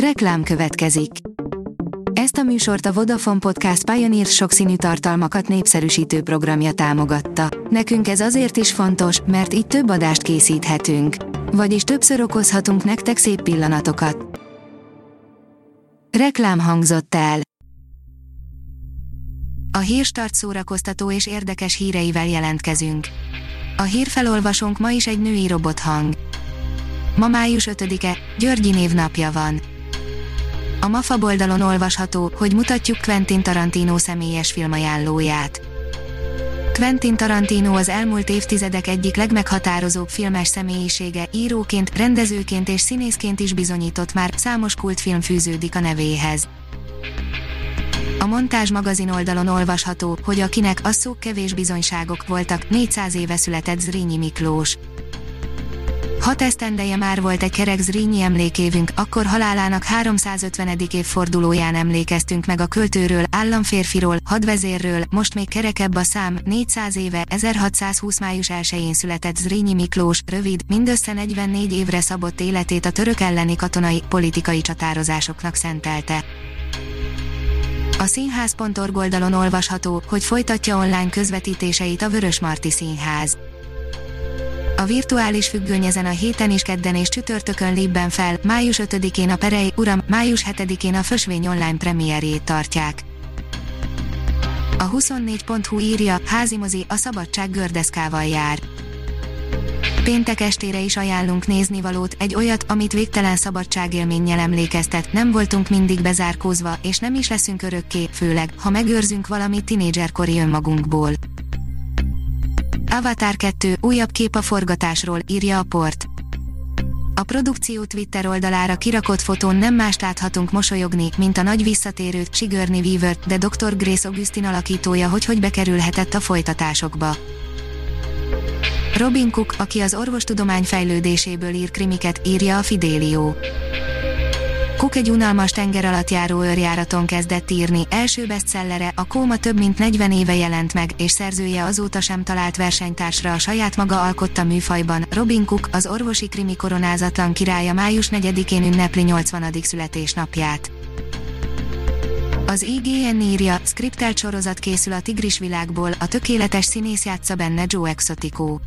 Reklám következik. Ezt a műsort a Vodafone Podcast Pioneer sokszínű tartalmakat népszerűsítő programja támogatta. Nekünk ez azért is fontos, mert így több adást készíthetünk. Vagyis többször okozhatunk nektek szép pillanatokat. Reklám hangzott el. A hírstart szórakoztató és érdekes híreivel jelentkezünk. A hírfelolvasónk ma is egy női robothang. Ma május 5-e, Györgyi névnapja van. A MAFA oldalon olvasható, hogy mutatjuk Quentin Tarantino személyes filmajánlóját. Quentin Tarantino az elmúlt évtizedek egyik legmeghatározóbb filmes személyisége, íróként, rendezőként és színészként is bizonyított már, számos kultfilm fűződik a nevéhez. A Montázs magazin oldalon olvasható, hogy akinek a szók kevés bizonyságok voltak, 400 éve született Zrínyi Miklós. Hat esztendeje már volt egy kerek Zrínyi emlékévünk, akkor halálának 350. évfordulóján emlékeztünk meg a költőről, államférfiról, hadvezérről, most még kerekebb a szám, 400 éve, 1620 május 1-én született Zrínyi Miklós, rövid, mindössze 44 évre szabott életét a török elleni katonai, politikai csatározásoknak szentelte. A színház.org oldalon olvasható, hogy folytatja online közvetítéseit a Vörös Marti Színház. A virtuális függöny ezen a héten is kedden és csütörtökön lépben fel, május 5-én a Perej, Uram, május 7-én a Fösvény online premierjét tartják. A 24.hu írja, házimozi, a szabadság gördeszkával jár. Péntek estére is ajánlunk néznivalót, egy olyat, amit végtelen szabadságélménnyel emlékeztet, nem voltunk mindig bezárkózva, és nem is leszünk örökké, főleg, ha megőrzünk valami tinédzserkori önmagunkból. Avatar 2, újabb kép a forgatásról, írja a port. A produkció Twitter oldalára kirakott fotón nem mást láthatunk mosolyogni, mint a nagy visszatérőt, Sigourney weaver de Dr. Grace Augustin alakítója hogy hogy bekerülhetett a folytatásokba. Robin Cook, aki az orvostudomány fejlődéséből ír krimiket, írja a Fidelio. Cook egy unalmas tenger alatt járó őrjáraton kezdett írni, első bestsellere, a Kóma több mint 40 éve jelent meg, és szerzője azóta sem talált versenytársra a saját maga alkotta műfajban. Robin Cook, az orvosi krimi koronázatlan királya május 4-én ünnepli 80. születésnapját. Az IGN írja, skriptelt sorozat készül a Tigris világból, a tökéletes színész játsza benne Joe Exotico.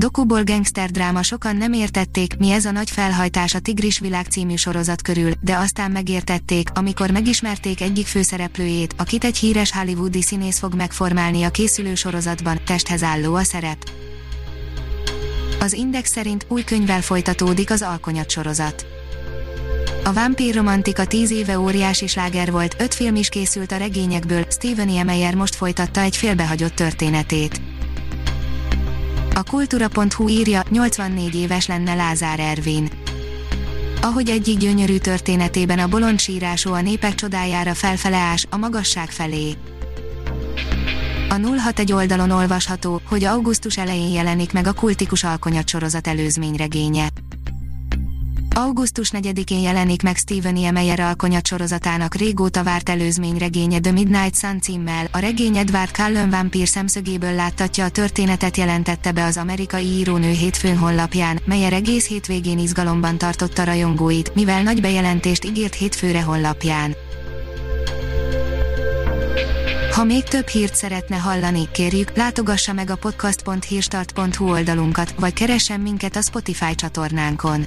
Dokuból gangster dráma sokan nem értették, mi ez a nagy felhajtás a Tigris világ című sorozat körül, de aztán megértették, amikor megismerték egyik főszereplőjét, akit egy híres hollywoodi színész fog megformálni a készülő sorozatban, testhez álló a szerep. Az Index szerint új könyvvel folytatódik az Alkonyat sorozat. A Vampír Romantika 10 éve óriási sláger volt, öt film is készült a regényekből, Steven. Meyer most folytatta egy félbehagyott történetét. A kultúra.hu írja, 84 éves lenne Lázár Ervin. Ahogy egyik gyönyörű történetében a bolond sírású a népek csodájára felfele ás, a magasság felé. A 061 oldalon olvasható, hogy augusztus elején jelenik meg a kultikus alkonyat sorozat előzményregénye. Augusztus 4-én jelenik meg Steven E. Meyer alkonyat sorozatának régóta várt előzményregénye The Midnight Sun címmel. A regény Edward Cullen vámpír szemszögéből láttatja a történetet jelentette be az amerikai írónő hétfőn honlapján, Meyer egész hétvégén izgalomban tartotta rajongóit, mivel nagy bejelentést ígért hétfőre honlapján. Ha még több hírt szeretne hallani, kérjük, látogassa meg a podcast.hírstart.hu oldalunkat, vagy keressen minket a Spotify csatornánkon